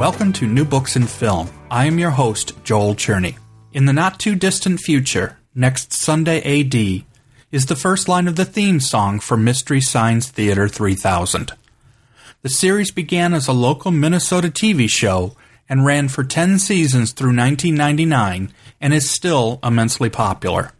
Welcome to New Books in Film. I am your host, Joel Cherney. In the not too distant future, next Sunday AD, is the first line of the theme song for Mystery Science Theater 3000. The series began as a local Minnesota TV show and ran for 10 seasons through 1999 and is still immensely popular.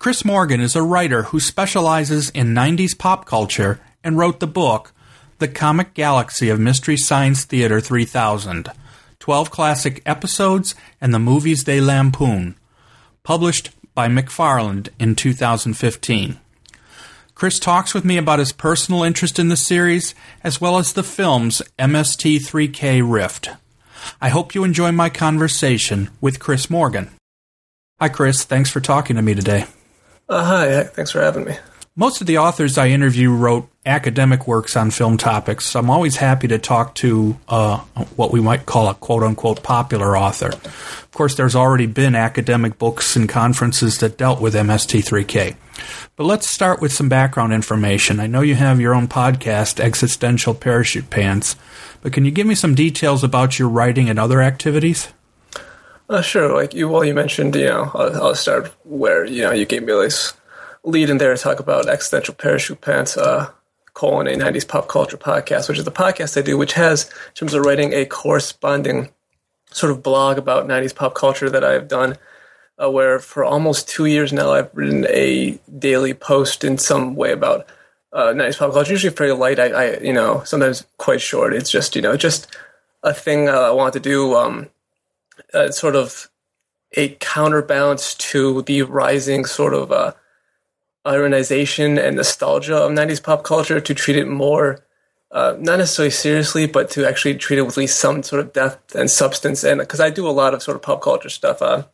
Chris Morgan is a writer who specializes in 90s pop culture and wrote the book The Comic Galaxy of Mystery Science Theater 3000 12 Classic Episodes and the Movies They Lampoon, published by McFarland in 2015. Chris talks with me about his personal interest in the series as well as the film's MST3K Rift. I hope you enjoy my conversation with Chris Morgan. Hi, Chris. Thanks for talking to me today. Uh, hi. Thanks for having me. Most of the authors I interview wrote academic works on film topics. I'm always happy to talk to uh, what we might call a quote unquote popular author. Of course, there's already been academic books and conferences that dealt with MST3K. But let's start with some background information. I know you have your own podcast, Existential Parachute Pants, but can you give me some details about your writing and other activities? Uh, sure. Like you, well, you mentioned, you know, I'll, I'll start where you know you gave me this lead in there to talk about existential parachute pants. Uh, colon a 90s pop culture podcast, which is the podcast I do, which has in terms of writing a corresponding sort of blog about 90s pop culture that I've done. Uh, where for almost two years now I've written a daily post in some way about uh, 90s pop culture. Usually pretty light. I, I, you know, sometimes quite short. It's just, you know, just a thing uh, I want to do. Um, uh, sort of a counterbalance to the rising sort of uh, ironization and nostalgia of 90s pop culture to treat it more uh, not necessarily seriously but to actually treat it with at least some sort of depth and substance. And because i do a lot of sort of pop culture stuff uh,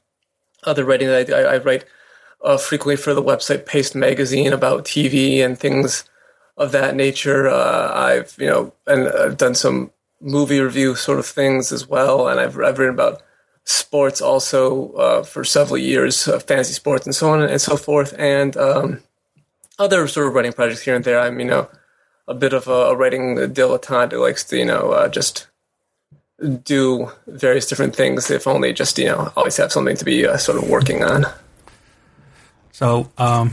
other writing that i do i, I write uh, frequently for the website paste magazine about tv and things of that nature. Uh, i've you know and i've done some movie review sort of things as well. And i've, I've written about sports also uh, for several years, uh, fantasy sports and so on and so forth, and um, other sort of writing projects here and there. I'm, you know, a bit of a, a writing dilettante who likes to, you know, uh, just do various different things, if only just, you know, always have something to be uh, sort of working on. So um,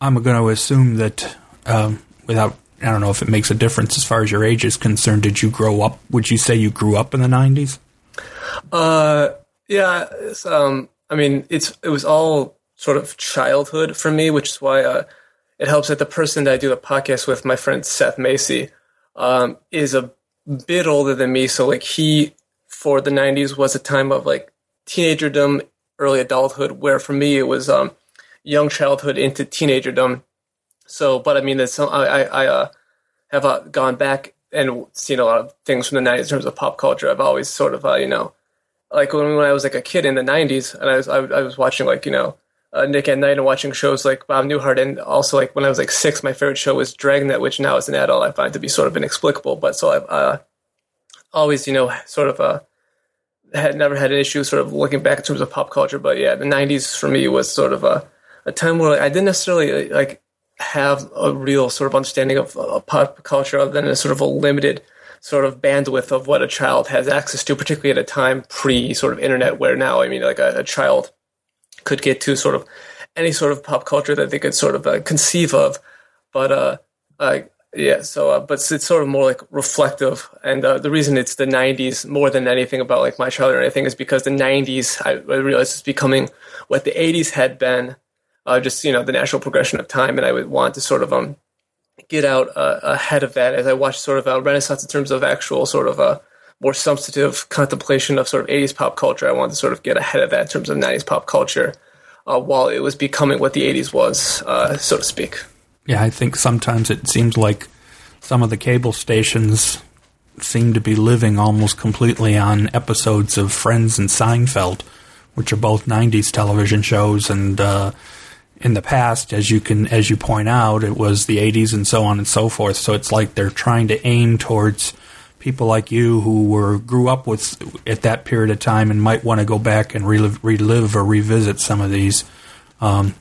I'm going to assume that um, without, I don't know if it makes a difference as far as your age is concerned, did you grow up, would you say you grew up in the 90s? Uh, yeah, um, I mean, it's it was all sort of childhood for me, which is why uh, it helps that the person that I do the podcast with, my friend Seth Macy, um, is a bit older than me. So like he, for the '90s, was a time of like teenagerdom, early adulthood, where for me it was um, young childhood into teenagerdom. So, but I mean, that's I I, I uh, have uh, gone back and seen a lot of things from the '90s in terms of pop culture. I've always sort of uh, you know like when, when I was like a kid in the '90s, and I was I, I was watching like you know uh, Nick at Night and watching shows like Bob Newhart, and also like when I was like six, my favorite show was Dragnet, which now as an adult I find to be sort of inexplicable. But so I've uh, always you know sort of uh, had never had an issue sort of looking back in terms of pop culture. But yeah, the '90s for me was sort of a a time where I didn't necessarily like have a real sort of understanding of uh, pop culture other than a sort of a limited sort of bandwidth of what a child has access to, particularly at a time pre sort of internet, where now, I mean, like a, a child could get to sort of any sort of pop culture that they could sort of uh, conceive of. But, uh, uh, yeah, so, uh, but it's sort of more like reflective. And uh, the reason it's the 90s more than anything about like my childhood or anything is because the 90s, I, I realized it's becoming what the 80s had been, uh, just, you know, the natural progression of time. And I would want to sort of, um, get out uh, ahead of that as I watch sort of a renaissance in terms of actual sort of a more substantive contemplation of sort of 80s pop culture. I wanted to sort of get ahead of that in terms of 90s pop culture uh, while it was becoming what the 80s was, uh, so to speak. Yeah, I think sometimes it seems like some of the cable stations seem to be living almost completely on episodes of Friends and Seinfeld, which are both 90s television shows and uh, in the past, as you can as you point out, it was the 80s and so on and so forth. So it's like they're trying to aim towards people like you who were grew up with at that period of time and might want to go back and relive, relive or revisit some of these um,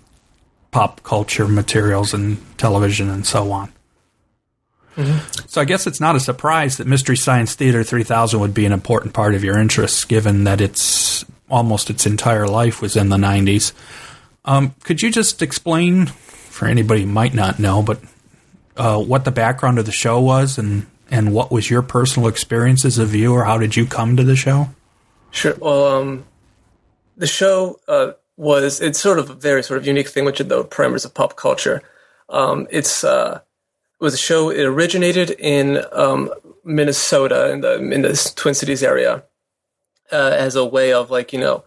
pop culture materials and television and so on. So I guess it's not a surprise that Mystery Science Theater 3000 would be an important part of your interests, given that it's almost its entire life was in the 90s. Um, could you just explain, for anybody who might not know, but uh, what the background of the show was and, and what was your personal experience as a viewer? How did you come to the show? Sure. Well, um, the show uh, was it's sort of a very sort of unique thing, which is the parameters of pop culture. Um, it's uh, it was a show. It originated in um, Minnesota in the in the Twin Cities area uh, as a way of like you know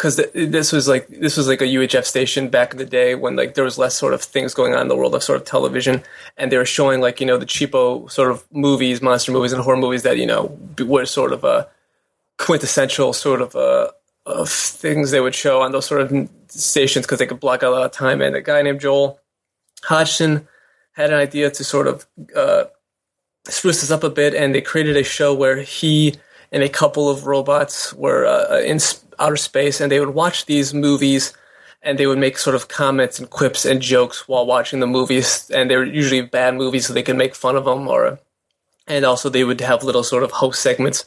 because th- this was like this was like a UHF station back in the day when like there was less sort of things going on in the world of sort of television, and they were showing like you know the cheapo sort of movies, monster movies, and horror movies that you know were sort of a quintessential sort of uh, of things they would show on those sort of stations because they could block out a lot of time. And a guy named Joel Hodgson had an idea to sort of uh, spruce this up a bit, and they created a show where he and a couple of robots were uh, in outer space, and they would watch these movies. And they would make sort of comments and quips and jokes while watching the movies, and they were usually bad movies, so they could make fun of them. Or, and also they would have little sort of host segments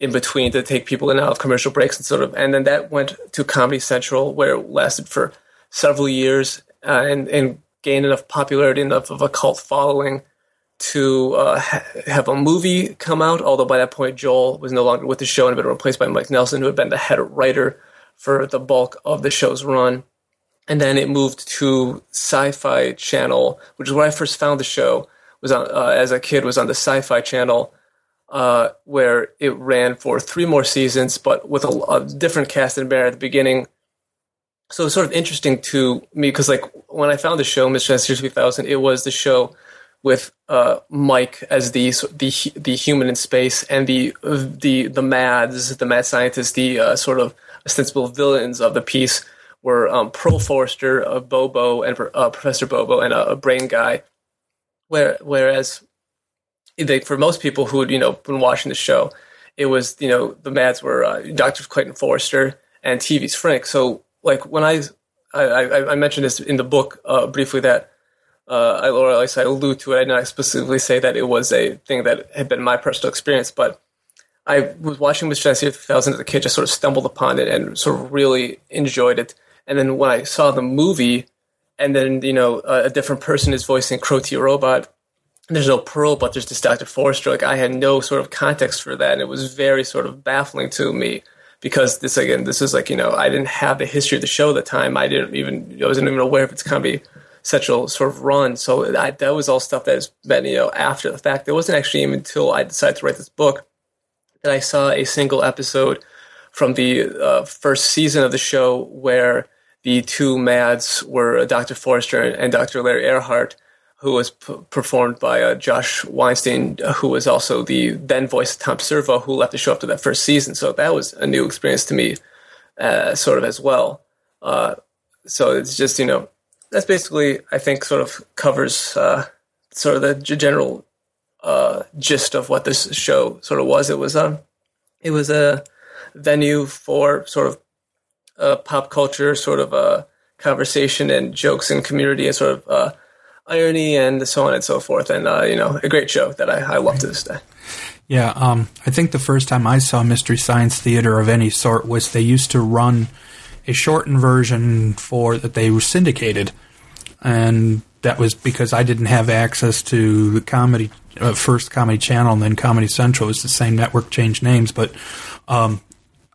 in between to take people in and out of commercial breaks and sort of, and then that went to Comedy Central where it lasted for several years uh, and and gained enough popularity, enough of a cult following to uh, ha- have a movie come out. Although by that point Joel was no longer with the show and had been replaced by Mike Nelson, who had been the head writer for the bulk of the show's run. And then it moved to Sci-Fi Channel, which is where I first found the show. Was on uh, as a kid was on the Sci-Fi Channel uh, where it ran for three more seasons, but with a, a different cast and bear at the beginning. So it's sort of interesting to me because, like, when I found the show, Mystery Science 3000, it was the show with uh, Mike as the the the human in space and the the the Mads, the mad scientists, the uh, sort of ostensible villains of the piece were um, Pearl Forrester, uh, Bobo, and uh, Professor Bobo, and a, brain guy. Where whereas they, for most people who had you know been watching the show, it was you know the Mads were uh, Dr. Clayton Forrester and TV's Frank. So like when I I, I mentioned this in the book uh, briefly that uh, I, or at least I allude to it. And I did not specifically say that it was a thing that had been my personal experience, but I was watching Miss Genesee 2000 as a kid, just sort of stumbled upon it and sort of really enjoyed it. And then when I saw the movie, and then you know a, a different person is voicing Crow T Robot, there's no Pearl, but there's this Dr. Forrester. Like I had no sort of context for that, and it was very sort of baffling to me because this again, this is like you know I didn't have the history of the show at the time. I didn't even I wasn't even aware of its comedy central sort of run. So I, that was all stuff that has been you know after the fact. It wasn't actually even until I decided to write this book that I saw a single episode from the uh, first season of the show where the two Mads were Dr. Forrester and Dr. Larry Erhardt who was p- performed by uh, Josh Weinstein, uh, who was also the then voice of Tom Servo, who left the show after that first season. So that was a new experience to me, uh, sort of as well. Uh, so it's just you know that's basically I think sort of covers uh, sort of the general uh, gist of what this show sort of was. It was um it was a venue for sort of pop culture, sort of a conversation and jokes and community and sort of irony and so on and so forth. And uh, you know, a great show that I, I love to this day. Yeah, um, I think the first time I saw Mystery Science Theater of any sort was they used to run a shortened version for that they were syndicated, and that was because I didn't have access to the comedy uh, first Comedy Channel and then Comedy Central. It was the same network, changed names, but um,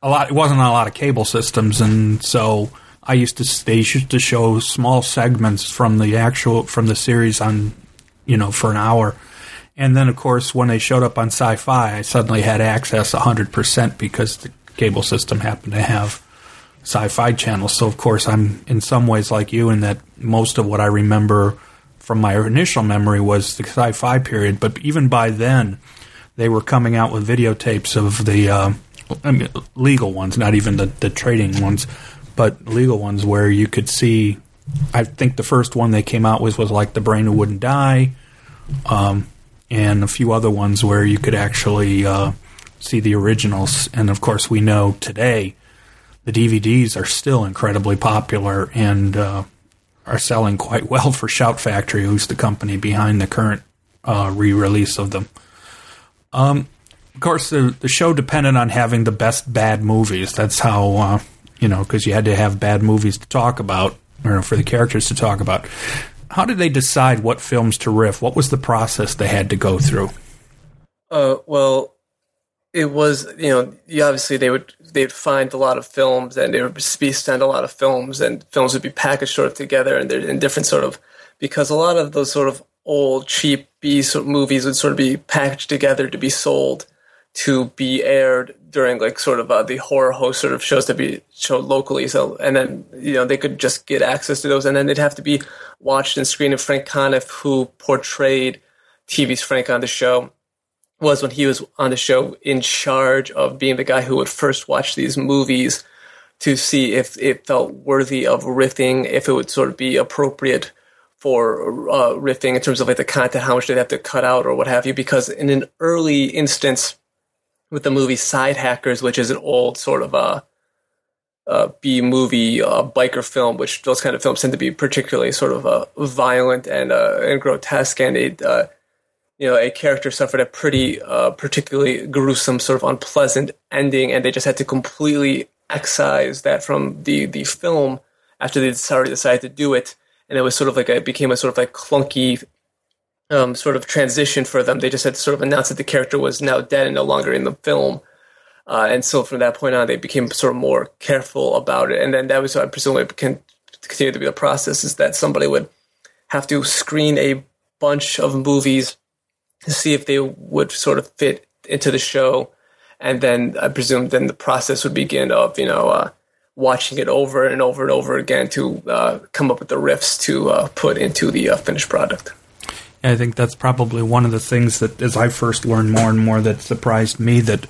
a lot. It wasn't on a lot of cable systems, and so I used to they used to show small segments from the actual from the series on you know for an hour. And then, of course, when they showed up on Sci-Fi, I suddenly had access 100% because the cable system happened to have Sci-Fi channels. So, of course, I'm in some ways like you in that most of what I remember from my initial memory was the Sci-Fi period. But even by then, they were coming out with videotapes of the uh, I mean, legal ones, not even the, the trading ones, but legal ones where you could see. I think the first one they came out with was like the brain who wouldn't die, um, and a few other ones where you could actually uh, see the originals. And of course, we know today the DVDs are still incredibly popular and uh, are selling quite well for Shout Factory, who's the company behind the current uh, re-release of them. Um, of course, the the show depended on having the best bad movies. That's how uh, you know because you had to have bad movies to talk about or for the characters to talk about. How did they decide what films to riff? What was the process they had to go through? Uh, well, it was you know obviously they would they'd find a lot of films and they would be send a lot of films and films would be packaged sort of together and they're in different sort of because a lot of those sort of old cheap B sort of movies would sort of be packaged together to be sold to be aired during like sort of uh, the horror host sort of shows to be showed locally. So and then you know they could just get access to those, and then they'd have to be watched and screened. Frank Conniff, who portrayed TV's Frank on the show, was when he was on the show in charge of being the guy who would first watch these movies to see if it felt worthy of riffing, if it would sort of be appropriate for uh, riffing in terms of like the content, how much they'd have to cut out or what have you. Because in an early instance with the movie Sidehackers, which is an old sort of a, a B movie uh, biker film, which those kind of films tend to be particularly sort of uh, violent and uh, and grotesque, and it uh, you know a character suffered a pretty uh, particularly gruesome, sort of unpleasant ending, and they just had to completely excise that from the the film after they already decided to do it, and it was sort of like a, it became a sort of like clunky um, sort of transition for them. They just had to sort of announce that the character was now dead and no longer in the film. Uh, and so from that point on, they became sort of more careful about it. And then that was, I presume, it can continue to be the process is that somebody would have to screen a bunch of movies to see if they would sort of fit into the show. And then I presume then the process would begin of, you know, uh, watching it over and over and over again to uh, come up with the riffs to uh, put into the uh, finished product. I think that's probably one of the things that, as I first learned more and more, that surprised me. That,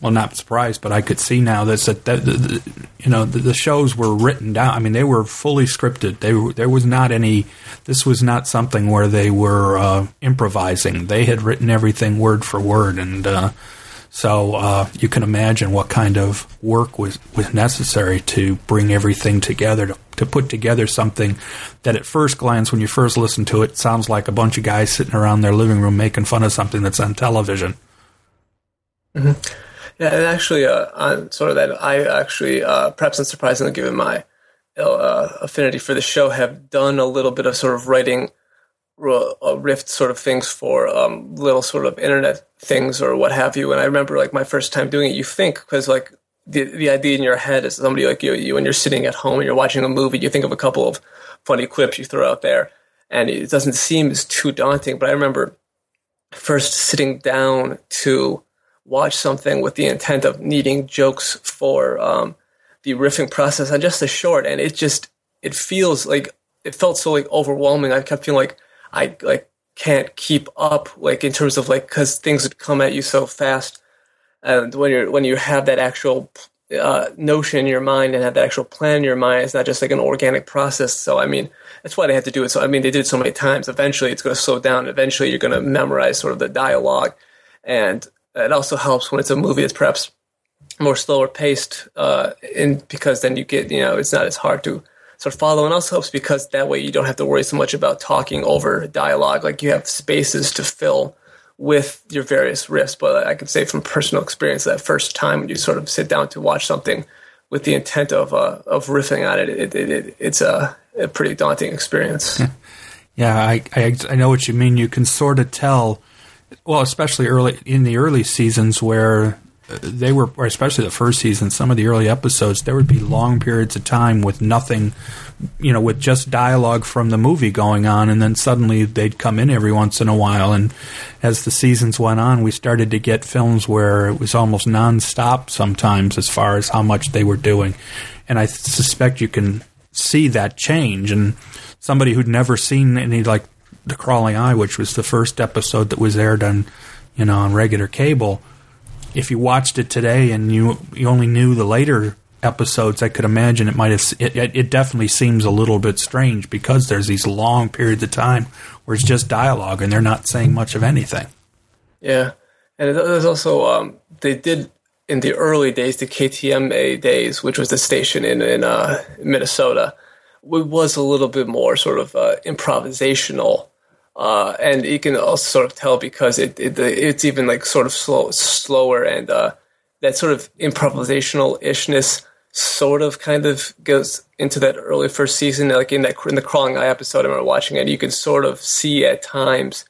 well, not surprised, but I could see now that that the, you know the, the, shows were written down. I mean, they were fully scripted. They there was not any. This was not something where they were uh, improvising. They had written everything word for word, and uh, so uh, you can imagine what kind of work was, was necessary to bring everything together, to, to put together something that at first glance, when you first listen to it, sounds like a bunch of guys sitting around their living room making fun of something that's on television. Mm-hmm. Yeah, and actually, uh, on sort of that, I actually, uh, perhaps unsurprisingly, given my uh, affinity for the show, have done a little bit of sort of writing uh, rift sort of things for um, little sort of internet things or what have you. And I remember like my first time doing it, you think because like the the idea in your head is somebody like you, you when you're sitting at home and you're watching a movie, you think of a couple of funny clips you throw out there, and it doesn't seem as too daunting. But I remember first sitting down to watch something with the intent of needing jokes for um, the riffing process. On just a short, and it just it feels like it felt so like overwhelming. I kept feeling like I like can't keep up like in terms of like because things would come at you so fast. And when you're when you have that actual uh, notion in your mind and have that actual plan in your mind it's not just like an organic process. So i mean that's why they had to do it. So i mean they did it so many times. Eventually it's going to slow down. Eventually you're going to memorize sort of the dialogue. And it also helps when it's a movie that's perhaps more slower paced uh, in because then you get you know it's not as hard to sort of follow and also helps because that way you don't have to worry so much about talking over dialogue. Like you have spaces to fill with your various riffs. But I can say from personal experience that first time when you sort of sit down to watch something with the intent of uh, of riffing on it, it, it, it it's a, a, pretty daunting experience. Yeah, yeah I, I, I know what you mean. You can sort of tell, well, especially early in the early seasons where uh, they were, or especially the first season, some of the early episodes, there would be long periods of time with nothing, you know, with just dialogue from the movie going on, and then suddenly they'd come in every once in a while. And as the seasons went on, we started to get films where it was almost nonstop sometimes as far as how much they were doing. And I suspect you can see that change. And somebody who'd never seen any, like, The Crawling Eye, which was the first episode that was aired on, you know, on regular cable if you watched it today and you you only knew the later episodes, I could imagine it might have. It, it definitely seems a little bit strange because there's these long periods of time where it's just dialogue and they're not saying much of anything. Yeah, and there's also um, they did in the early days, the KTMA days, which was the station in in uh, Minnesota, it was a little bit more sort of uh, improvisational Uh, and you can also sort of tell because it, it it's even like sort of slow, slower, and uh, that sort of improvisational ishness sort of kind of goes into that early first season. Like in that in the crawling eye episode, I remember watching it. You can sort of see at times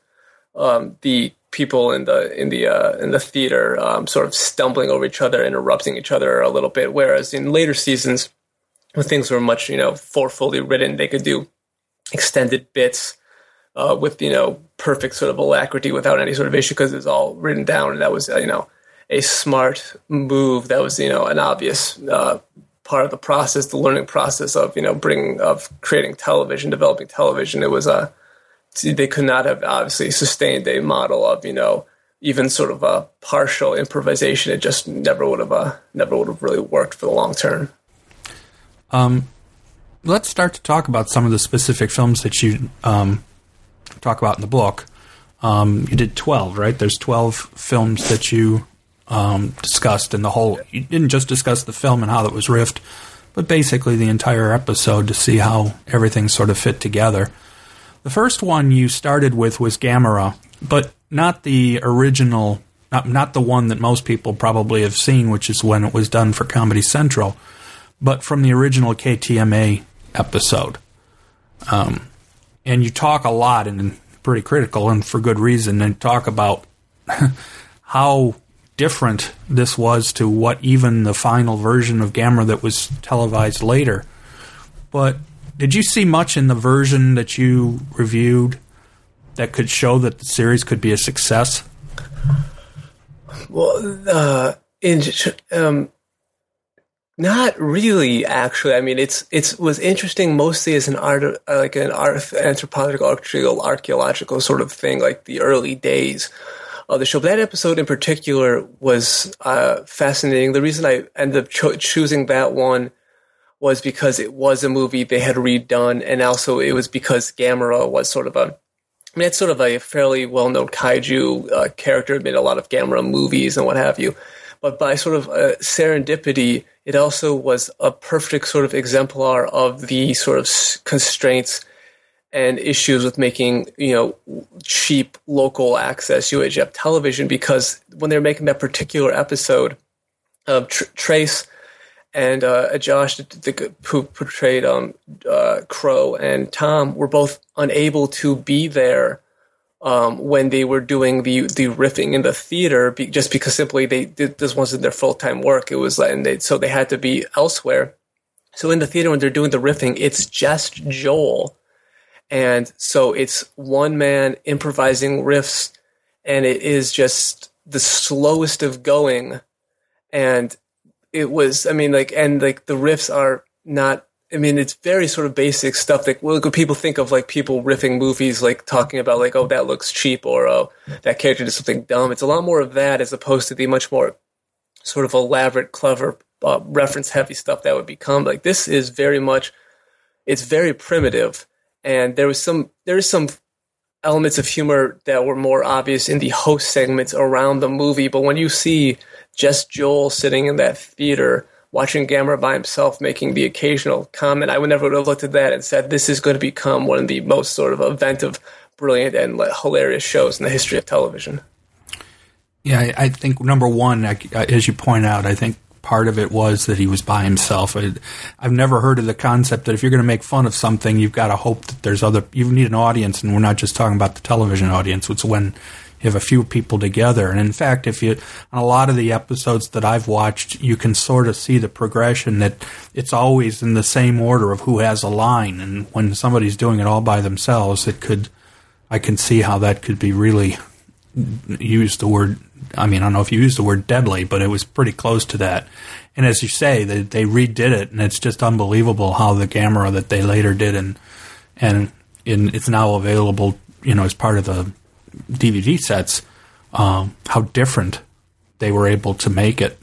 um, the people in the in the uh, in the theater um, sort of stumbling over each other, interrupting each other a little bit. Whereas in later seasons, when things were much you know forcefully written, they could do extended bits uh, with you know perfect sort of alacrity without any sort of issue because it was all written down, and that was you know a smart move. That was you know an obvious uh, part of the process, the learning process of you know bringing of creating television, developing television. It was a uh, they could not have obviously sustained a model of you know even sort of a partial improvisation. It just never would have uh, never would have really worked for the long term. Um, let's start to talk about some of the specific films that you um, talk about in the book. Um, you did twelve, right? There's twelve films that you um, discussed, in the whole. You didn't just discuss the film and how it was riffed, but basically the entire episode to see how everything sort of fit together. The first one you started with was Gamera, but not the original, not not the one that most people probably have seen, which is when it was done for Comedy Central, but from the original KTMA episode. Um, and you talk a lot and pretty critical, and for good reason, and talk about how different this was to what even the final version of Gamera that was televised later. But did you see much in the version that you reviewed that could show that the series could be a success? Well, uh, in, um, not really. Actually, I mean, it's it was interesting mostly as an art, uh, like an art, anthropological, archaeological sort of thing, like the early days of the show. But that episode in particular was uh, fascinating. The reason I ended up cho- choosing that one was because it was a movie they had redone, and also it was because Gamera was sort of a I mean, it's sort of a fairly well-known kaiju uh, character. Made a lot of Gamera movies and what have you. But by sort of uh, serendipity, it also was a perfect sort of exemplar of the sort of constraints and issues with making you know cheap local access UHF television because when they're making that particular episode of Tr- Trace and uh, Josh, the, who portrayed um, uh, Crow and Tom, were both unable to be there um, when they were doing the the riffing in the theater, be, just because simply they this wasn't their full time work. It was and they so they had to be elsewhere. So in the theater when they're doing the riffing, it's just Joel, and so it's one man improvising riffs, and it is just the slowest of going, and it was I mean like and like the riffs are not I mean, it's very sort of basic stuff that well, people think of like people riffing movies, like talking about like, oh, that looks cheap, or oh, that character did something dumb. It's a lot more of that as opposed to the much more sort of elaborate, clever, uh, reference heavy stuff that would become. Like this is very much, it's very primitive, and there was some there is some elements of humor that were more obvious in the host segments around the movie, but when you see just Joel sitting in that theater watching Gamera by himself making the occasional comment, I would never would have looked at that and said, this is going to become one of the most sort of inventive, brilliant, and hilarious shows in the history of television. Yeah, I think number one, as you point out, I think part of it was that he was by himself. I, have never heard of the concept that if you're going to make fun of something, you've got to hope that there's other. You need an audience, and we're not just talking about the television audience. It's when you have a few people together. And in fact, if you, on a lot of the episodes that I've watched, you can sort of see the progression that it's always in the same order of who has a line. And when somebody's doing it all by themselves, it could, I can see how that could be really, use the word, I mean, I don't know if you use the word deadly, but it was pretty close to that. And as you say, they, they redid it, and it's just unbelievable how the Gamera that they later did, and and in, it's now available, you know, as part of the DVD sets, um, how different they were able to make it.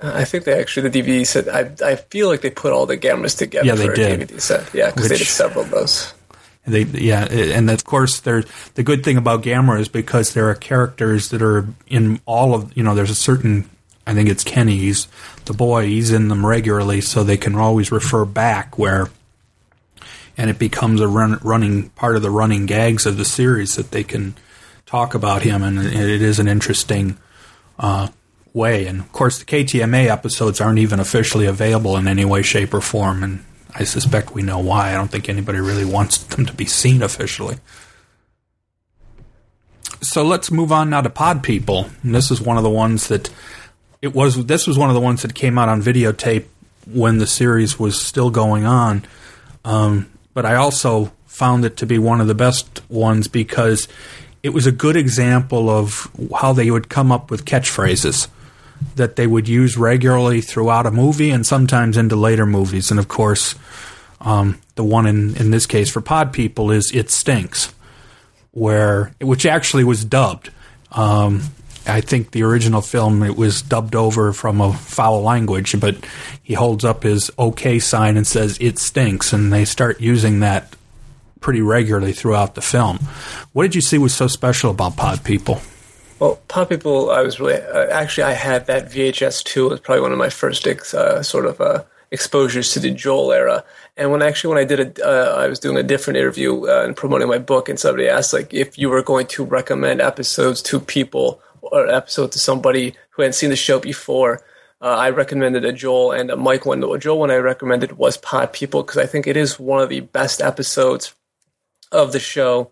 I think they actually the DVD set. I I feel like they put all the Gameras together yeah, they for did. a DVD set. Yeah, because they did several of those. They yeah, and of course, there's the good thing about Gamera is because there are characters that are in all of you know. There's a certain I think it's Kenny. He's the boy. He's in them regularly, so they can always refer back. Where and it becomes a run, running part of the running gags of the series that they can talk about him, and it is an interesting uh, way. And of course, the KTMA episodes aren't even officially available in any way, shape, or form, and I suspect we know why. I don't think anybody really wants them to be seen officially. So let's move on now to Pod People. And this is one of the ones that it was. This was one of the ones that came out on videotape when the series was still going on. Um, but I also found it to be one of the best ones because it was a good example of how they would come up with catchphrases that they would use regularly throughout a movie and sometimes into later movies. And of course, um, the one in, in this case for Pod People is "It Stinks," where which actually was dubbed. Um, I think the original film it was dubbed over from a foul language, but he holds up his OK sign and says "It stinks," and they start using that pretty regularly throughout the film. What did you see was so special about Pod People? Well, Pod People, I was really uh, actually I had that VHS too. It was probably one of my first uh, sort of uh, exposures to the Joel era. And when actually when I did a, uh, I was doing a different interview uh, and promoting my book, and somebody asked like if you were going to recommend episodes to people or episode to somebody who hadn't seen the show before. Uh, I recommended a Joel and a Mike one. The Joel one I recommended was Pod People because I think it is one of the best episodes of the show.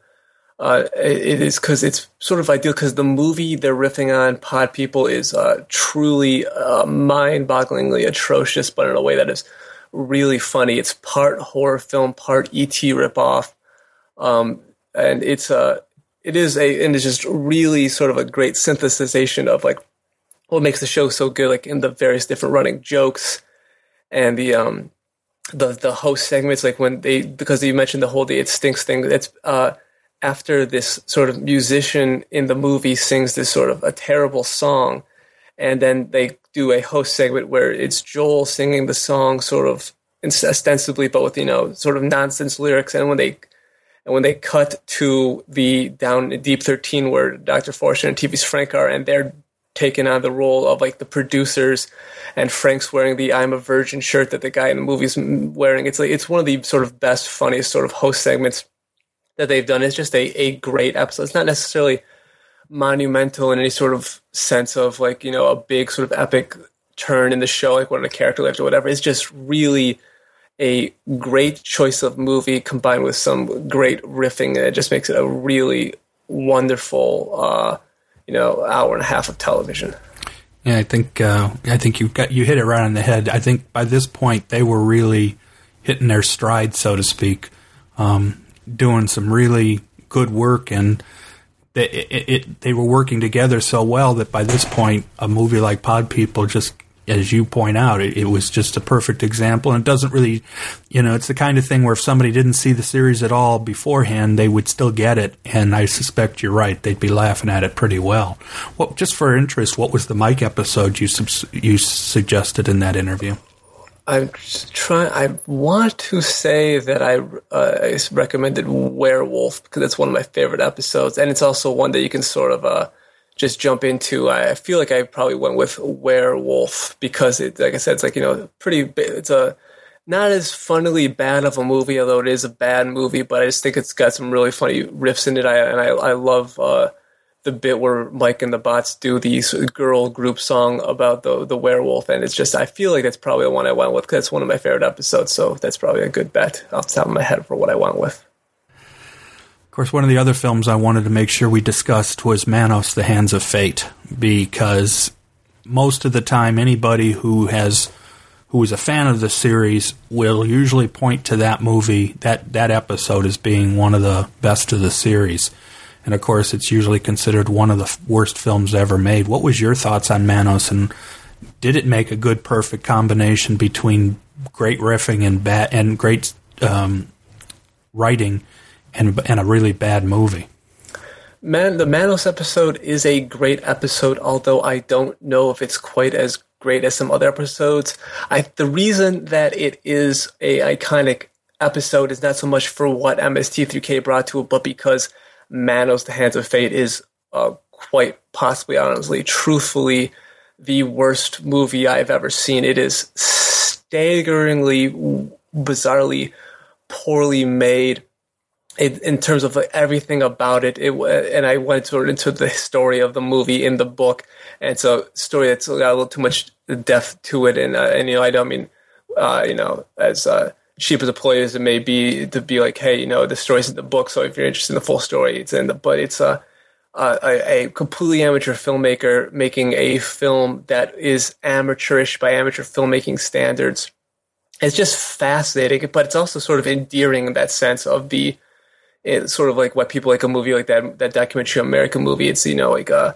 Uh, it is because it's sort of ideal because the movie they're riffing on, Pod People, is uh, truly uh, mind-bogglingly atrocious, but in a way that is really funny. It's part horror film, part ET ripoff, um, and it's a uh, it is a and it's just really sort of a great synthesization of like what makes the show so good, like in the various different running jokes and the um the the host segments, like when they because you mentioned the whole the it stinks thing. It's uh after this sort of musician in the movie sings this sort of a terrible song, and then they do a host segment where it's Joel singing the song sort of ostensibly, but with you know sort of nonsense lyrics, and when they and when they cut to the down deep 13 where Dr. Forrester and TV's Frank are, and they're taking on the role of like the producers, and Frank's wearing the "I'm a Virgin" shirt that the guy in the movie's wearing. It's like it's one of the sort of best, funniest sort of host segments that they've done. It's just a a great episode. It's not necessarily monumental in any sort of sense of like you know a big sort of epic turn in the show, like what a character left or whatever. It's just really a great choice of movie combined with some great riffing, and it just makes it a really wonderful, uh, you know, hour and a half of television. Yeah, I think uh, I think you got you hit it right on the head. I think by this point they were really hitting their stride, so to speak, um, doing some really good work, and they it, it, they were working together so well that by this point, a movie like Pod People just as you point out, it, it, was just a perfect example. And it doesn't really, you know, it's the kind of thing where if somebody didn't see the series at all beforehand, they would still get it. And I suspect you're right; they'd be laughing at it pretty well. Well, just for interest, what was the Mike episode you you suggested in that interview? I'm trying. I want to say that I, uh, I recommended Werewolf because it's one of my favorite episodes, and it's also one that you can sort of. Uh, just jump into. I feel like I probably went with Werewolf because it, like I said, it's like you know, pretty. It's a not as funnily bad of a movie, although it is a bad movie. But I just think it's got some really funny riffs in it. I and I, I love uh, the bit where Mike and the Bots do the girl group song about the the werewolf, and it's just I feel like that's probably the one I went with because it's one of my favorite episodes. So that's probably a good bet off the top of my head for what I went with course, one of the other films I wanted to make sure we discussed was Manos: The Hands of Fate, because most of the time, anybody who has who is a fan of the series will usually point to that movie, that that episode, as being one of the best of the series. And of course, it's usually considered one of the worst films ever made. What was your thoughts on Manos, and did it make a good, perfect combination between great riffing and bad and great um, writing? And and a really bad movie. Man, the Manos episode is a great episode, although I don't know if it's quite as great as some other episodes. I the reason that it is a iconic episode is not so much for what MST3K brought to it, but because Manos: The Hands of Fate is uh, quite possibly, honestly, truthfully, the worst movie I've ever seen. It is staggeringly, bizarrely poorly made it, in terms of like everything about it, it and I went sort of into the story of the movie in the book, and so story that's got a little too much depth to it, and uh, and you know I don't mean uh, you know as uh, cheap as a play as it may be to be like hey you know the story's in the book, so if you're interested in the full story, it's in the but it's a a, a completely amateur filmmaker making a film that is amateurish by amateur filmmaking standards. It's just fascinating, but it's also sort of endearing in that sense of the it's sort of like what people like a movie like that that documentary American movie. It's you know like uh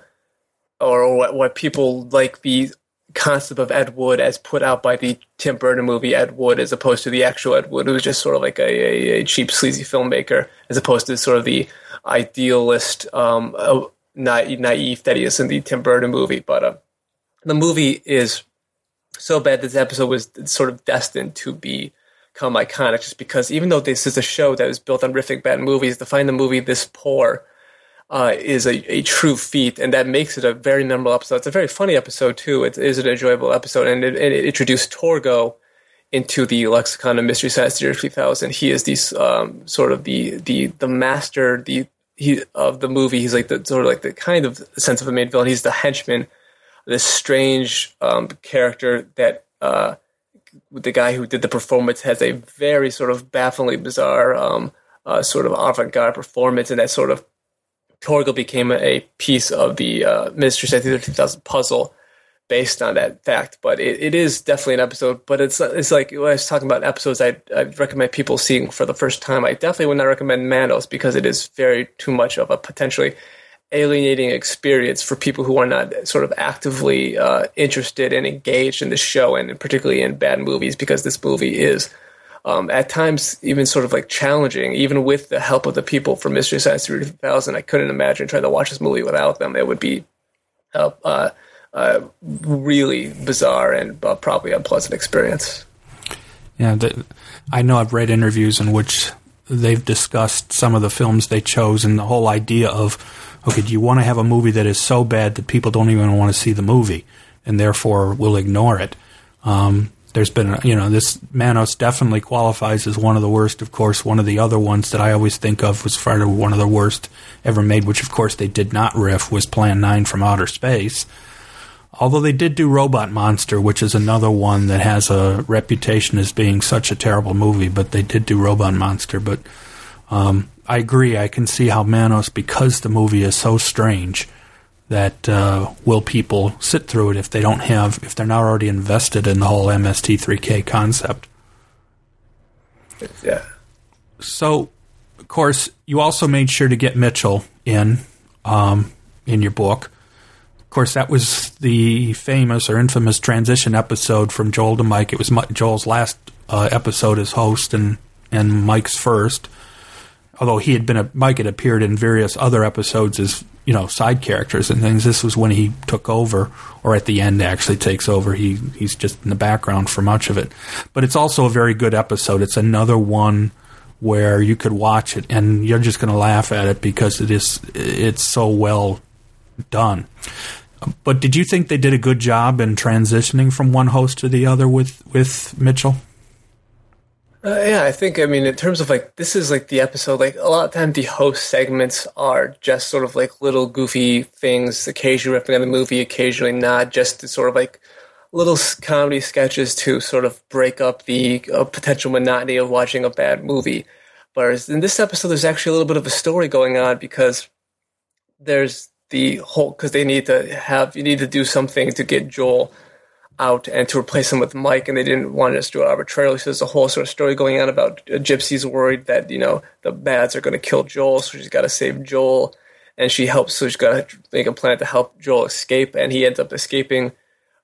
or, what what people like the concept of Ed Wood as put out by the Tim Burton movie Ed Wood as opposed to the actual Ed Wood. It was just sort of like a, a, a cheap sleazy filmmaker as opposed to sort of the idealist um uh, naive that he is in the Tim Burton movie. But uh, the movie is so bad this episode was sort of destined to be become iconic just because even though this is a show that was built on riffing bad movies, to find a movie this poor uh, is a, a true feat, and that makes it a very memorable episode. It's a very funny episode too. It is an enjoyable episode, and it, it introduced Torgo into the lexicon of Mystery Science Theater 3000. He is the um, sort of the the the master the he of the movie. He's like the sort of like the kind of sense of a main villain. He's the henchman, this strange um, character that. Uh, the guy who did the performance has a very sort of bafflingly bizarre um, uh, sort of avant-garde performance, and that sort of Torgo became a piece of the uh, Science Theater 3000 puzzle based on that fact. But it, it is definitely an episode. But it's it's like when I was talking about episodes I I recommend people seeing for the first time. I definitely would not recommend Manos because it is very too much of a potentially alienating experience for people who are not sort of actively uh, interested and engaged in the show and particularly in bad movies because this movie is um, at times even sort of like challenging. Even with the help of the people from mystery science 3000 i couldn't imagine trying to watch this movie without them. It would be a, uh, uh, really bizarre and uh, probably unpleasant experience. Yeah the, i know i've read interviews in which they've discussed some of the films they chose and the whole idea of okay, do you want to have a movie that is so bad that people don't even want to see the movie and therefore will ignore it? Um, there's been, you know, this Manos definitely qualifies as one of the worst. Of course, one of the other ones that I always think of was far one of the worst ever made, which of course they did not riff, was Plan 9 from Outer Space. Although they did do Robot Monster, which is another one that has a reputation as being such a terrible movie, but they did do Robot Monster. But um, I agree. I can see how Manos, because the movie is so strange, that uh, will people sit through it if they don't have if they're not already invested in the whole MST3K concept. Yeah. So, of course, you also made sure to get Mitchell in um, in your book. Of course, that was the famous or infamous transition episode from Joel to Mike. It was Joel's last uh, episode as host and and Mike's first although he had been a Mike had appeared in various other episodes as you know side characters and things. This was when he took over, or at the end actually takes over. He he's just in the background for much of it, but it's also a very good episode. It's another one where you could watch it and you're just going to laugh at it because it is it's so well done. But did you think they did a good job in transitioning from one host to the other with with Mitchell? Uh, yeah, I think I mean in terms of like this is like the episode. Like a lot of time, the host segments are just sort of like little goofy things, occasionally riffing on the movie, occasionally not, just sort of like little comedy sketches to sort of break up the uh, potential monotony of watching a bad movie. Whereas in this episode, there's actually a little bit of a story going on because there's the whole because they need to have you need to do something to get Joel out and to replace him with Mike, and they didn't want to just do it arbitrarily. So there's a whole sort of story going on about uh, Gypsy's worried that you know the bads are going to kill Joel, so she's got to save Joel, and she helps. So she's got to make a plan to help Joel escape, and he ends up escaping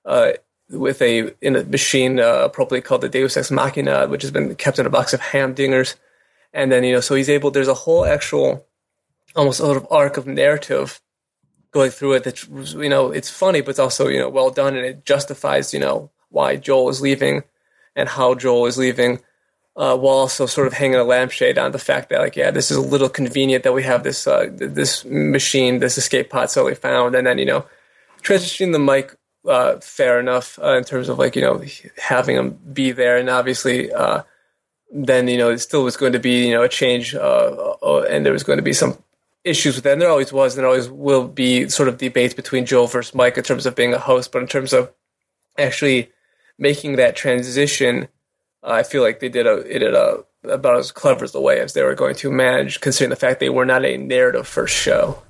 uh, with a in a machine uh, appropriately called the Deus Ex Machina, which has been kept in a box of ham dingers, and then you know so he's able. There's a whole actual almost sort of arc of narrative going through it that you know it's funny but it's also you know well done and it justifies you know why Joel is leaving and how Joel is leaving uh, while also sort of hanging a lampshade on the fact that like yeah this is a little convenient that we have this uh, this machine this escape pod suddenly found and then you know transitioning the Mike uh, fair enough uh, in terms of like you know having him be there and obviously uh, then you know it still was going to be you know a change, uh, and there was going to be some issues with that. There always was, and there always will be sort of debates between Joel versus Mike in terms of being a host, but in terms of actually making that transition, uh, I feel like they did a it did a about as clever as the way as they were going to manage, considering the fact they were not a narrative first show.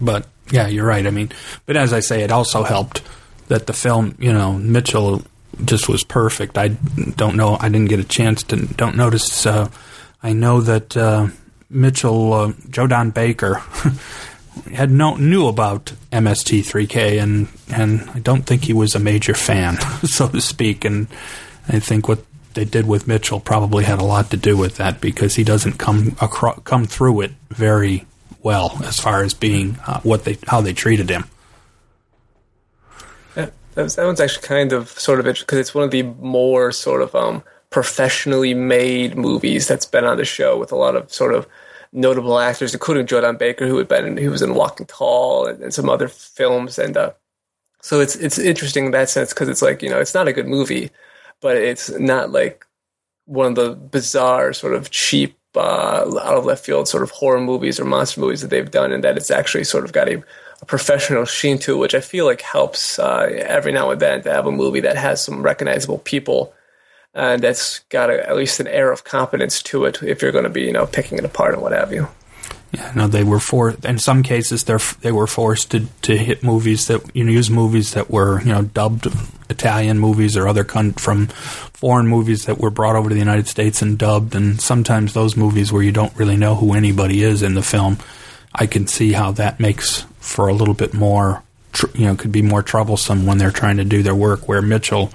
But yeah, you're right. I mean, but as I say, it also helped that the film, you know, Mitchell just was perfect. I don't know. I didn't get a chance to don't notice. Uh, I know that uh, Mitchell, uh, Joe Don Baker, had no knew about MST3K, and and I don't think he was a major fan, so to speak. And I think what they did with Mitchell probably had a lot to do with that because he doesn't come across, come through it very well as far as being uh, what they how they treated him. Yeah, that, was, that one's actually kind of sort of interesting because it's one of the more sort of um, professionally made movies that's been on the show with a lot of sort of notable actors, including Joe Don Baker, who had been who was in Walking Tall and, and some other films, and uh, so it's it's interesting in that sense because it's like you know it's not a good movie, but it's not like one of the bizarre sort of cheap uh, out of left field sort of horror movies or monster movies that they've done, and that it's actually sort of got a, a professional sheen to it, which I feel like helps uh, every now and then to have a movie that has some recognizable people and that's got a, at least an air of competence to it if you're going to be you know picking it apart and what have you. Yeah, no, they were for. In some cases, they they were forced to, to hit movies that you know use movies that were you know dubbed Italian movies or other con- from foreign movies that were brought over to the United States and dubbed, and sometimes those movies where you don't really know who anybody is in the film. I can see how that makes for a little bit more, tr- you know, could be more troublesome when they're trying to do their work. Where Mitchell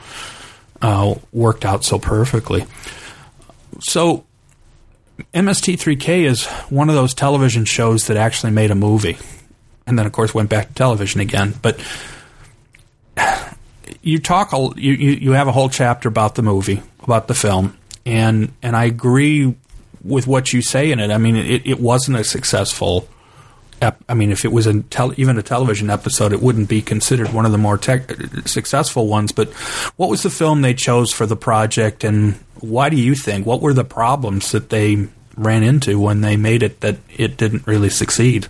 uh, worked out so perfectly. So, MST3K is one of those television shows that actually made a movie, and then of course went back to television again. But you talk, you you have a whole chapter about the movie, about the film, and and I agree with what you say in it. I mean, it, it wasn't a successful ep- I mean, if it was a tel- even a television episode, it wouldn't be considered one of the more tech- successful ones. But what was the film they chose for the project, and why do you think? What were the problems that they ran into when they made it that it didn't really succeed?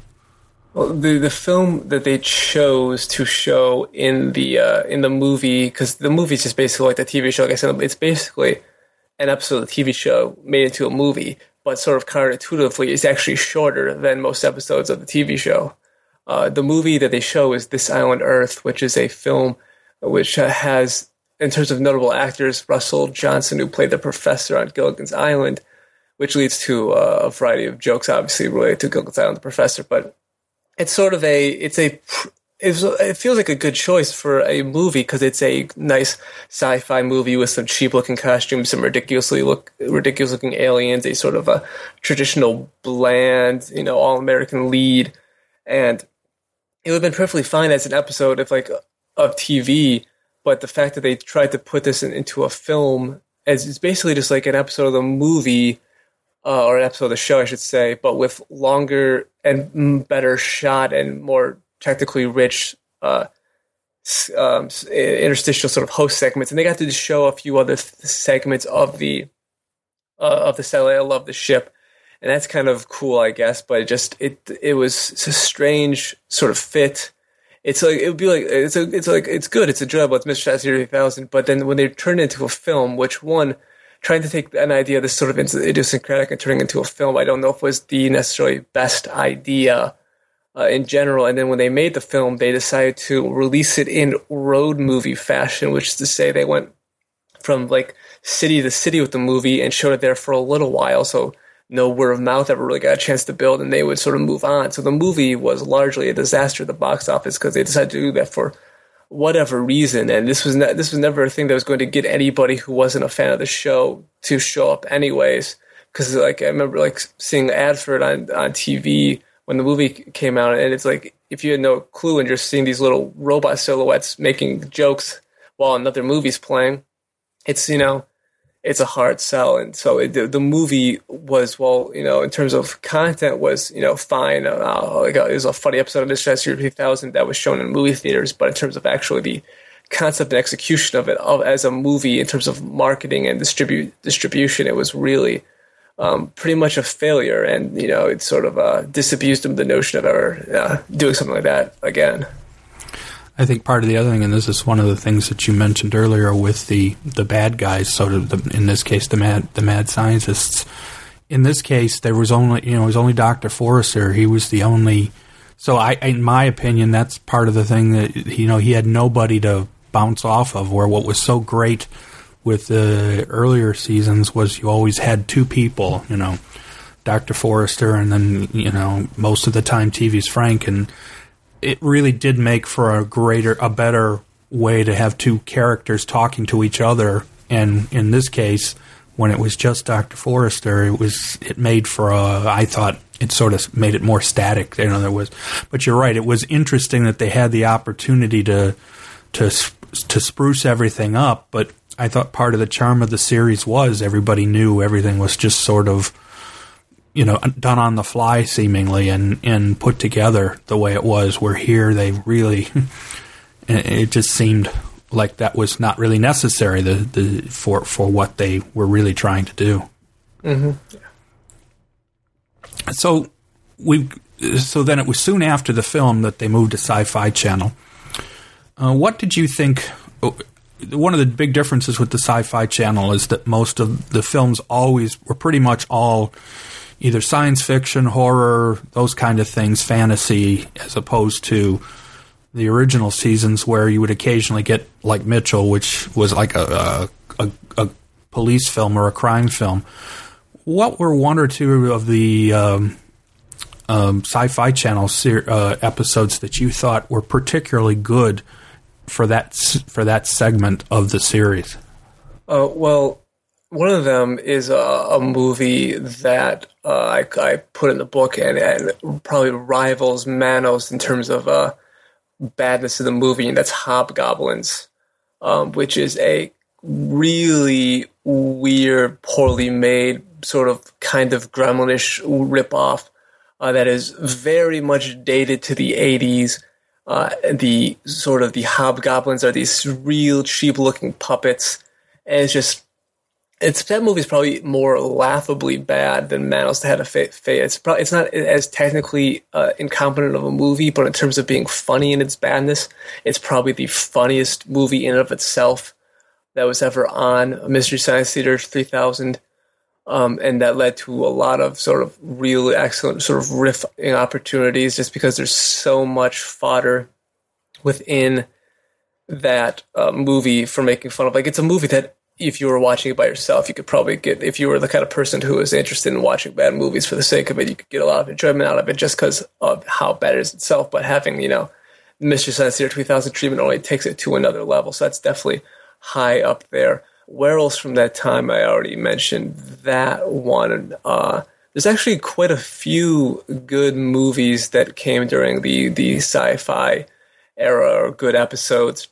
Well, the the film that they chose to show in the uh, in the movie because the movie is just basically like the TV show. Like I said, it's basically an episode of the TV show made into a movie but sort of counterintuitively is actually shorter than most episodes of the TV show. Uh, the movie that they show is This Island Earth, which is a film which uh, has, in terms of notable actors, Russell Johnson, who played the professor on Gilligan's Island, which leads to uh, a variety of jokes, obviously related to Gilligan's Island, the professor. But it's sort of a, it's a it feels like a good choice for a movie because it's a nice sci-fi movie with some cheap-looking costumes, some ridiculously look ridiculous-looking aliens, a sort of a traditional bland, you know, all-American lead, and it would have been perfectly fine as an episode of like of TV. But the fact that they tried to put this in, into a film as it's basically just like an episode of the movie uh, or an episode of the show, I should say, but with longer and better shot and more technically rich uh, um, interstitial sort of host segments, and they got to show a few other th- segments of the uh, of the satellite. of the ship, and that's kind of cool, I guess. But it just it it was a strange sort of fit. It's like it would be like it's a, it's like it's good, it's a enjoyable, it's Mr. Shot Zero Thousand. But then when they turn it into a film, which one trying to take an idea this sort of idiosyncratic and turning into a film, I don't know if was the necessarily best idea uh, in general. And then when they made the film, they decided to release it in road movie fashion, which is to say they went from like city to city with the movie and showed it there for a little while. So no word of mouth ever really got a chance to build, and they would sort of move on. So the movie was largely a disaster at the box office because they decided to do that for whatever reason. And this was ne- this was never a thing that was going to get anybody who wasn't a fan of the show to show up anyways. Because like I remember like seeing ad for it on on TV when the movie came out, and it's like if you had no clue and just seeing these little robot silhouettes making jokes while another movie's playing, it's you know, it's a hard sell. And so it, the, the movie was well, you know, in terms of content was you know fine. Uh, like uh, it was a funny episode of Distress Year 3000 that was shown in movie theaters, but in terms of actually the concept and execution of it of, as a movie in terms of marketing and distribute distribution, it was really um, pretty much a failure. And you know, it sort of uh, disabused him of the notion of ever uh, doing something like that again. I think part of the other thing, and this is one of the things that you mentioned earlier with the, the bad guys, of the, in this case the mad the mad scientists. In this case, there was only you know it was only Doctor Forrester. He was the only. So I, in my opinion, that's part of the thing that you know he had nobody to bounce off of. Where what was so great with the earlier seasons was you always had two people. You know, Doctor Forrester, and then you know most of the time TV's Frank and it really did make for a greater, a better way to have two characters talking to each other. And in this case, when it was just Dr. Forrester, it was it made for a. I thought it sort of made it more static. You know, there was, but you're right. It was interesting that they had the opportunity to to to spruce everything up. But I thought part of the charm of the series was everybody knew everything was just sort of you know done on the fly seemingly and and put together the way it was where here they really it just seemed like that was not really necessary the, the for for what they were really trying to do mm-hmm. so we so then it was soon after the film that they moved to sci-fi channel uh, what did you think one of the big differences with the sci-fi channel is that most of the films always were pretty much all either science fiction, horror, those kind of things, fantasy, as opposed to the original seasons where you would occasionally get like Mitchell, which was like a, a, a police film or a crime film. What were one or two of the um, um, Sci-Fi Channel ser- uh, episodes that you thought were particularly good for that for that segment of the series? Uh, well, one of them is a, a movie that uh, I, I, put in the book and, and probably rivals Manos in terms of uh, badness of the movie, and that's Hobgoblins, um, which is a really weird, poorly made, sort of kind of gremlinish ripoff uh, that is very much dated to the 80s. Uh, the sort of the hobgoblins are these real cheap looking puppets, and it's just it's that movie's probably more laughably bad than Manos had a fate. It's probably it's not as technically uh, incompetent of a movie, but in terms of being funny in its badness, it's probably the funniest movie in and of itself that was ever on Mystery Science Theater 3000. Um, and that led to a lot of sort of really excellent sort of riffing opportunities just because there's so much fodder within that uh, movie for making fun of. Like, it's a movie that if you were watching it by yourself, you could probably get, if you were the kind of person who is interested in watching bad movies for the sake of it, you could get a lot of enjoyment out of it just because of how bad it is itself. But having, you know, Science Theater 3000 treatment only takes it to another level. So that's definitely high up there. Werewolves from that time, I already mentioned that one. Uh, there's actually quite a few good movies that came during the, the sci fi era or good episodes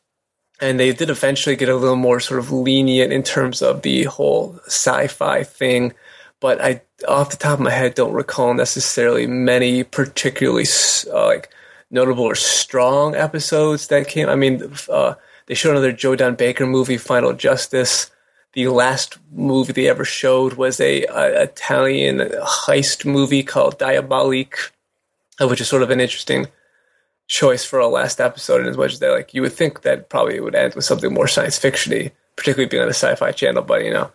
and they did eventually get a little more sort of lenient in terms of the whole sci-fi thing but i off the top of my head don't recall necessarily many particularly uh, like notable or strong episodes that came i mean uh, they showed another joe don baker movie final justice the last movie they ever showed was a, a italian heist movie called Diabolik uh, which is sort of an interesting choice for a last episode in as much as they like you would think that probably it would end with something more science fictiony, particularly being on a sci-fi channel. But you know,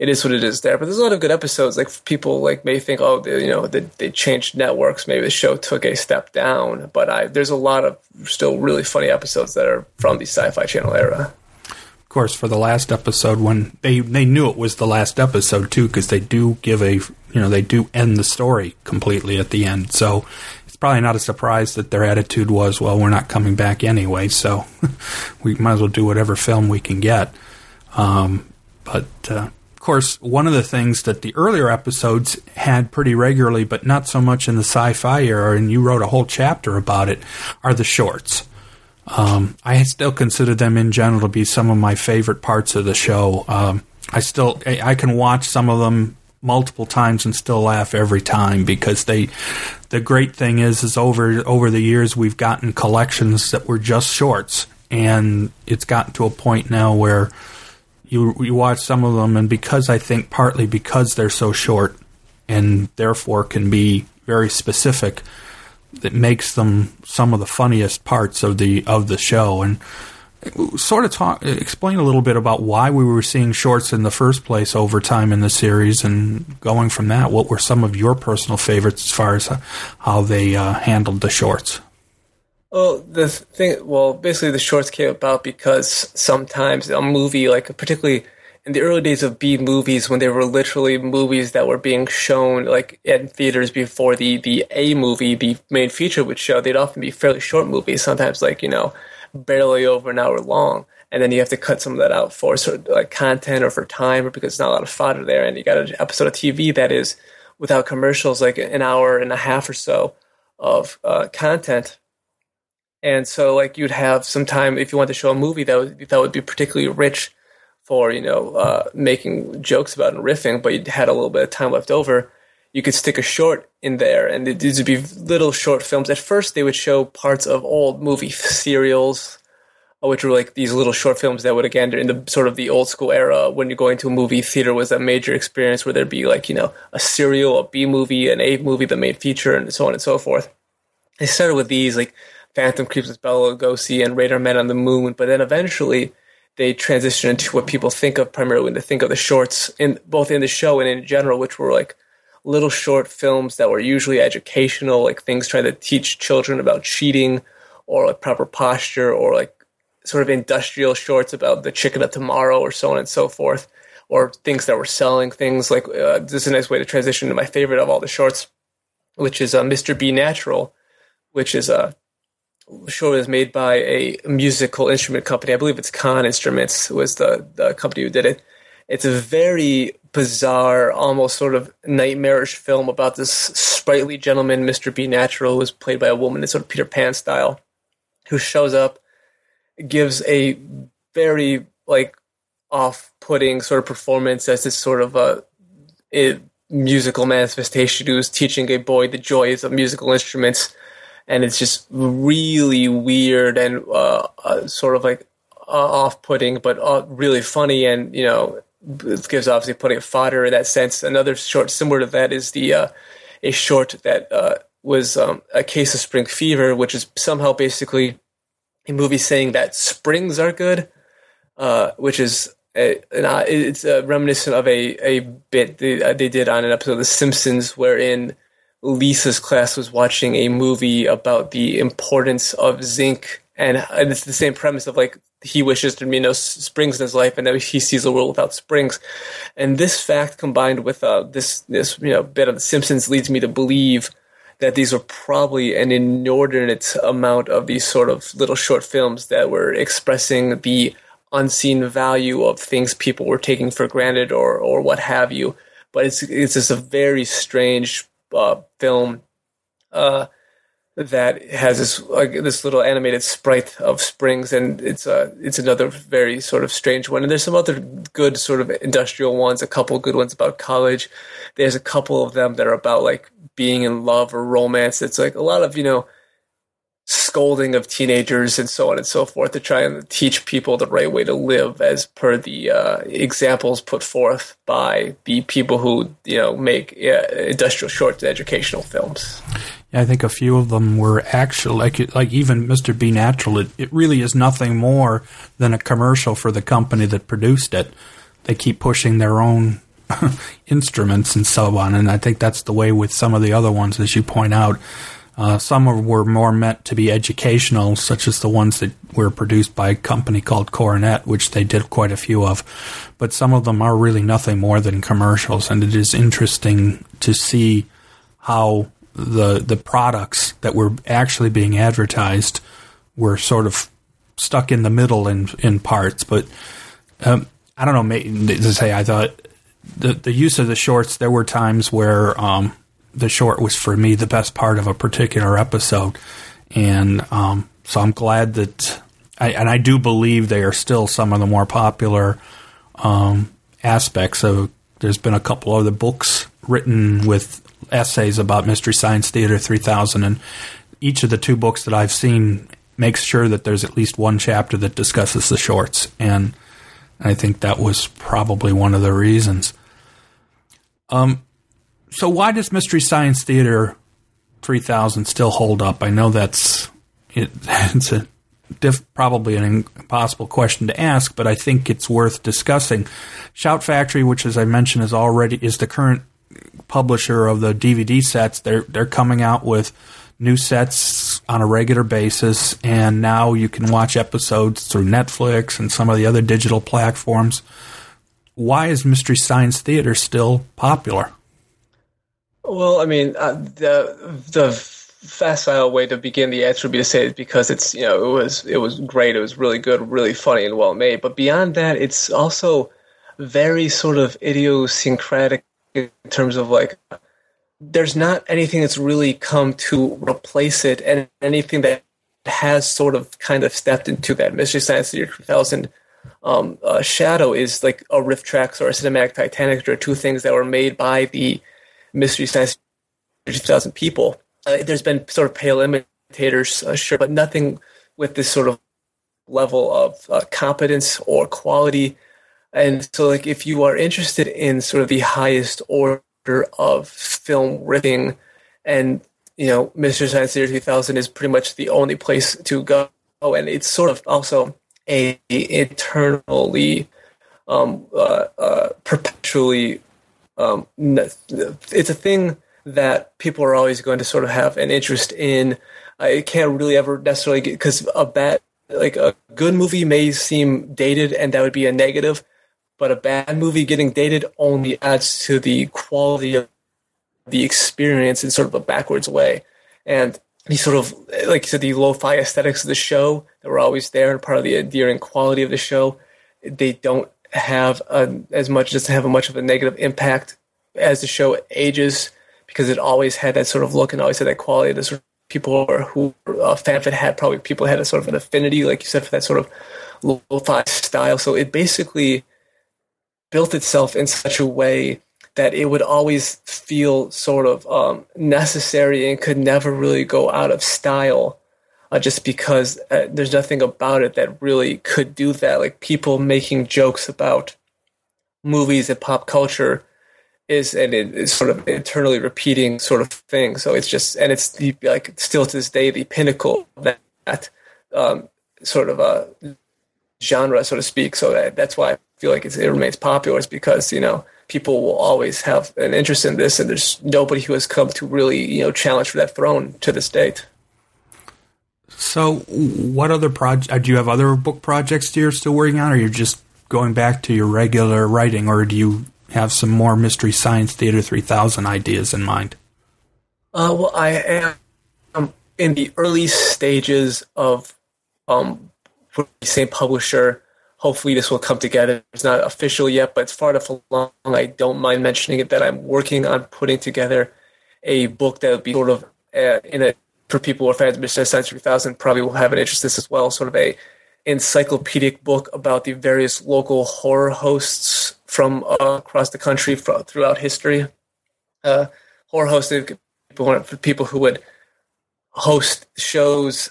it is what it is there. But there's a lot of good episodes. Like people like may think, oh, they, you know, they, they changed networks. Maybe the show took a step down. But I, there's a lot of still really funny episodes that are from the sci-fi channel era. Of course, for the last episode, when they they knew it was the last episode too, because they do give a you know they do end the story completely at the end. So it's probably not a surprise that their attitude was, well, we're not coming back anyway, so we might as well do whatever film we can get. Um, but uh, of course, one of the things that the earlier episodes had pretty regularly, but not so much in the sci-fi era, and you wrote a whole chapter about it, are the shorts. Um, I still consider them in general to be some of my favorite parts of the show. Um, I still I can watch some of them multiple times and still laugh every time because they the great thing is is over over the years we've gotten collections that were just shorts and it's gotten to a point now where you you watch some of them, and because I think partly because they're so short and therefore can be very specific, that makes them some of the funniest parts of the of the show. And sort of talk explain a little bit about why we were seeing shorts in the first place over time in the series, and going from that, what were some of your personal favorites as far as how they uh, handled the shorts? Well, the thing, well, basically the shorts came about because sometimes a movie, like particularly in the early days of B movies, when they were literally movies that were being shown like in theaters before the the A movie, the main feature would show, they'd often be fairly short movies, sometimes like you know barely over an hour long, and then you have to cut some of that out for sort of like content or for time, or because there's not a lot of fodder there, and you got an episode of TV that is without commercials, like an hour and a half or so of uh, content and so like you'd have some time if you want to show a movie that would that would be particularly rich for you know uh, making jokes about and riffing, but you had a little bit of time left over. You could stick a short in there, and these would be little short films. At first, they would show parts of old movie serials, uh, which were like these little short films that would again in the sort of the old school era when you're going to a movie theater was a major experience where there'd be like you know a serial, a B movie, an A movie, the main feature, and so on and so forth. They started with these like Phantom Creeps with Bela Lugosi and Radar Men on the Moon, but then eventually they transitioned into what people think of primarily when they think of the shorts in both in the show and in general, which were like little short films that were usually educational, like things trying to teach children about cheating or like proper posture or like sort of industrial shorts about the chicken of tomorrow or so on and so forth, or things that were selling things like uh, this is a nice way to transition to my favorite of all the shorts, which is uh, Mr. B Natural, which is a show was made by a musical instrument company. I believe it's Conn Instruments was the, the company who did it. It's a very bizarre, almost sort of nightmarish film about this sprightly gentleman, Mr. B. Natural, who is played by a woman in sort of Peter Pan style, who shows up, gives a very like off-putting sort of performance as this sort of a, a musical manifestation who's teaching a boy the joys of musical instruments and it's just really weird and uh, uh, sort of like uh, off-putting, but uh, really funny, and you know, it gives obviously putting a fodder in that sense. Another short similar to that is the uh, a short that was um, a case of spring fever, which is somehow basically a movie saying that springs are good, which is a, it's reminiscent of a, a bit they, they did on an episode of The Simpsons, wherein Lisa's class was watching a movie about the importance of zinc, and, it's the same premise of like he wishes there'd be no springs in his life, and then he sees a world without springs. And this fact combined with uh, this this you know bit of The Simpsons leads me to believe that these were probably an inordinate amount of these sort of little short films that were expressing the unseen value of things people were taking for granted or or what have you. But it's it's just a very strange uh, film uh, that has this like this little animated sprite of springs, and it's uh, it's another very sort of strange one. And there's some other good sort of industrial ones, a couple good ones about college. There's a couple of them that are about like being in love or romance. It's like a lot of you know scolding of teenagers and so on and so forth to try and teach people the right way to live as per the uh, examples put forth by the people who you know make uh, industrial short educational films. Yeah, I think a few of them were actually like like even Mr. B Natural. It, it really is nothing more than a commercial for the company that produced it. They keep pushing their own instruments and so on, and I think that's the way with some of the other ones, as you point out. Uh, some were more meant to be educational, such as the ones that were produced by a company called Coronet, which they did quite a few of. But some of them are really nothing more than commercials, and it is interesting to see how the the products that were actually being advertised were sort of stuck in the middle in in parts. But um, I don't know. To say, I thought the the use of the shorts. There were times where um, the short was for me the best part of a particular episode, and um, so I'm glad that, I, and I do believe they are still some of the more popular um, aspects of. There's been a couple other books written with essays about Mystery Science Theater 3000, and each of the two books that I've seen makes sure that there's at least one chapter that discusses the shorts, and I think that was probably one of the reasons. Um, so why does Mystery Science Theater 3000 still hold up? I know that's it, it's a diff, probably an impossible question to ask, but I think it's worth discussing. Shout Factory, which as I mentioned is already is the current publisher of the DVD sets. They're they're coming out with new sets on a regular basis, and now you can watch episodes through Netflix and some of the other digital platforms. Why is Mystery Science Theater still popular? Well, I mean, uh, the the facile way to begin the answer would be to say it's because it's you know it was it was great, it was really good, really funny, and well made. But beyond that, it's also very sort of idiosyncratic in terms of like there's not anything that's really come to replace it, and anything that has sort of kind of stepped into that. Mystery Science Theater 2000 um, uh, shadow is like a RiffTrax or a cinematic Titanic, or two things that were made by the Mystery Science 2000 people. Uh, there's been sort of pale imitators, uh, sure, but nothing with this sort of level of uh, competence or quality. And so, like, if you are interested in sort of the highest order of film riffing, and you know, Mystery Science Theater 3000 is pretty much the only place to go, and it's sort of also a eternally, um, uh, uh, perpetually um, it's a thing that people are always going to sort of have an interest in. I can't really ever necessarily get because a bad, like a good movie may seem dated, and that would be a negative, but a bad movie getting dated only adds to the quality of the experience in sort of a backwards way. And the sort of, like you said, the lo-fi aesthetics of the show that were always there and part of the endearing quality of the show, they don't have a, as much doesn't have a much of a negative impact as the show ages because it always had that sort of look and always had that quality. The sort of people who uh, FanFit had probably people had a sort of an affinity, like you said, for that sort of lo-fi style. So it basically built itself in such a way that it would always feel sort of um, necessary and could never really go out of style uh, just because uh, there's nothing about it that really could do that. Like people making jokes about movies and pop culture is and it is sort of internally repeating sort of thing. So it's just and it's the, like still to this day the pinnacle of that, um, sort of a genre, so to speak. So that, that's why I feel like it remains popular is because you know people will always have an interest in this, and there's nobody who has come to really you know challenge for that throne to this date. So, what other project? Uh, do you have other book projects you're still working on, or you're just going back to your regular writing, or do you have some more Mystery Science Theater 3000 ideas in mind? Uh, well, I am um, in the early stages of um, the same publisher. Hopefully, this will come together. It's not official yet, but it's far enough along. I don't mind mentioning it that I'm working on putting together a book that would be sort of uh, in a for people who are fans of Mystery Science 3000 probably will have an interest in this as well. Sort of a encyclopedic book about the various local horror hosts from uh, across the country throughout history. Uh, horror hosted people, people who would host shows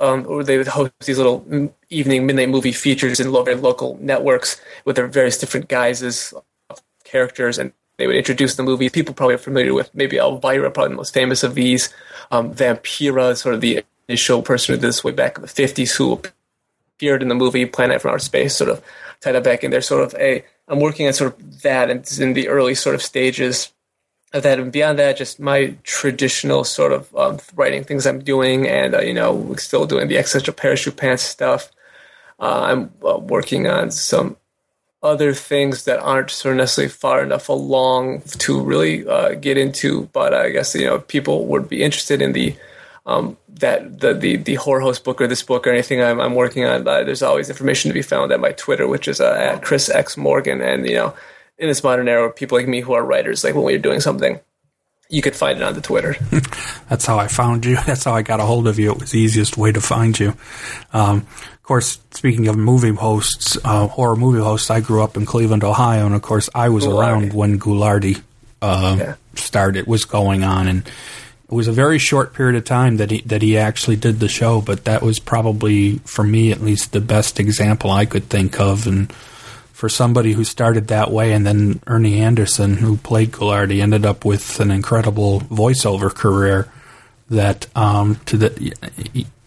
um, or they would host these little evening midnight movie features in local, local networks with their various different guises characters and they would introduce the movie. People probably are familiar with maybe Elvira, probably the most famous of these. Um, Vampira, sort of the initial person who did this way back in the 50s, who appeared in the movie Planet from Outer Space, sort of tied that back in there. Sort of a, I'm working on sort of that and it's in the early sort of stages of that. And beyond that, just my traditional sort of um, writing things I'm doing and, uh, you know, still doing the extra parachute pants stuff. Uh, I'm uh, working on some other things that aren't sort of necessarily far enough along to really uh, get into. But I guess you know people would be interested in the um, that the, the the horror host book or this book or anything I'm, I'm working on. Uh, there's always information to be found at my Twitter, which is uh, at Chris X Morgan. And you know, in this modern era, people like me who are writers, like when we're doing something, you could find it on the Twitter. That's how I found you. That's how I got a hold of you. It was the easiest way to find you. Um, course, speaking of movie hosts, uh, horror movie hosts, I grew up in Cleveland, Ohio, and of course, I was Ghoulardi. around when Ghoulardi uh, yeah. started, was going on, and it was a very short period of time that he that he actually did the show, but that was probably for me at least the best example I could think of, and for somebody who started that way, and then Ernie Anderson, who played Ghoulardi, ended up with an incredible voiceover career. That um, to the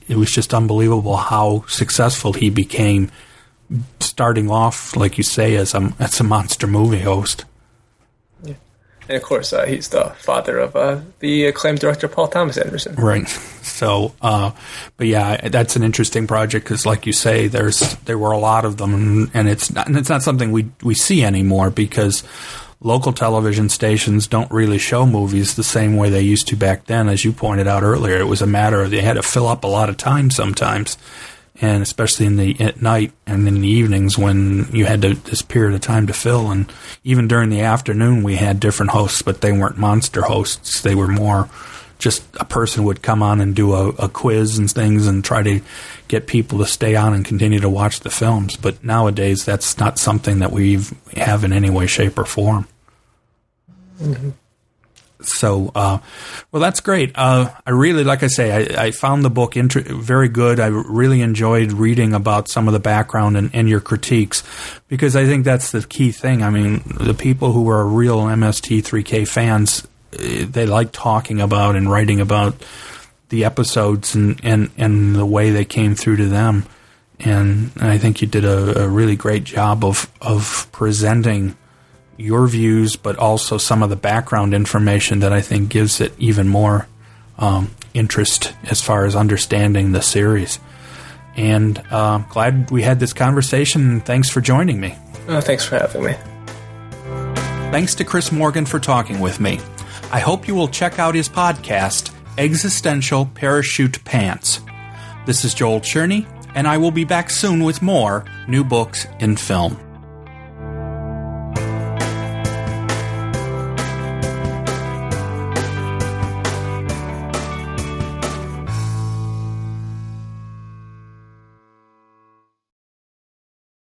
it was just unbelievable how successful he became, starting off like you say as a as a monster movie host. Yeah. And of course, uh, he's the father of uh, the acclaimed director Paul Thomas Anderson. Right. So, uh, but yeah, that's an interesting project because, like you say, there's there were a lot of them, and it's not, and it's not something we we see anymore because local television stations don't really show movies the same way they used to back then. As you pointed out earlier, it was a matter of they had to fill up a lot of time sometimes and especially in the at night and in the evenings when you had to, this period of time to fill. And even during the afternoon, we had different hosts, but they weren't monster hosts. They were more just a person would come on and do a, a quiz and things and try to get people to stay on and continue to watch the films. But nowadays, that's not something that we have in any way, shape, or form. Mm-hmm so, uh, well, that's great. Uh, I really, like I say, I, I found the book inter- very good. I really enjoyed reading about some of the background and, and, your critiques because I think that's the key thing. I mean, the people who are real MST3K fans, they like talking about and writing about the episodes and, and, and the way they came through to them. And, I think you did a, a really great job of, of presenting your views, but also some of the background information that I think gives it even more um, interest as far as understanding the series. And uh, glad we had this conversation. Thanks for joining me. Oh, thanks for having me. Thanks to Chris Morgan for talking with me. I hope you will check out his podcast, Existential Parachute Pants. This is Joel Cherney, and I will be back soon with more new books in film.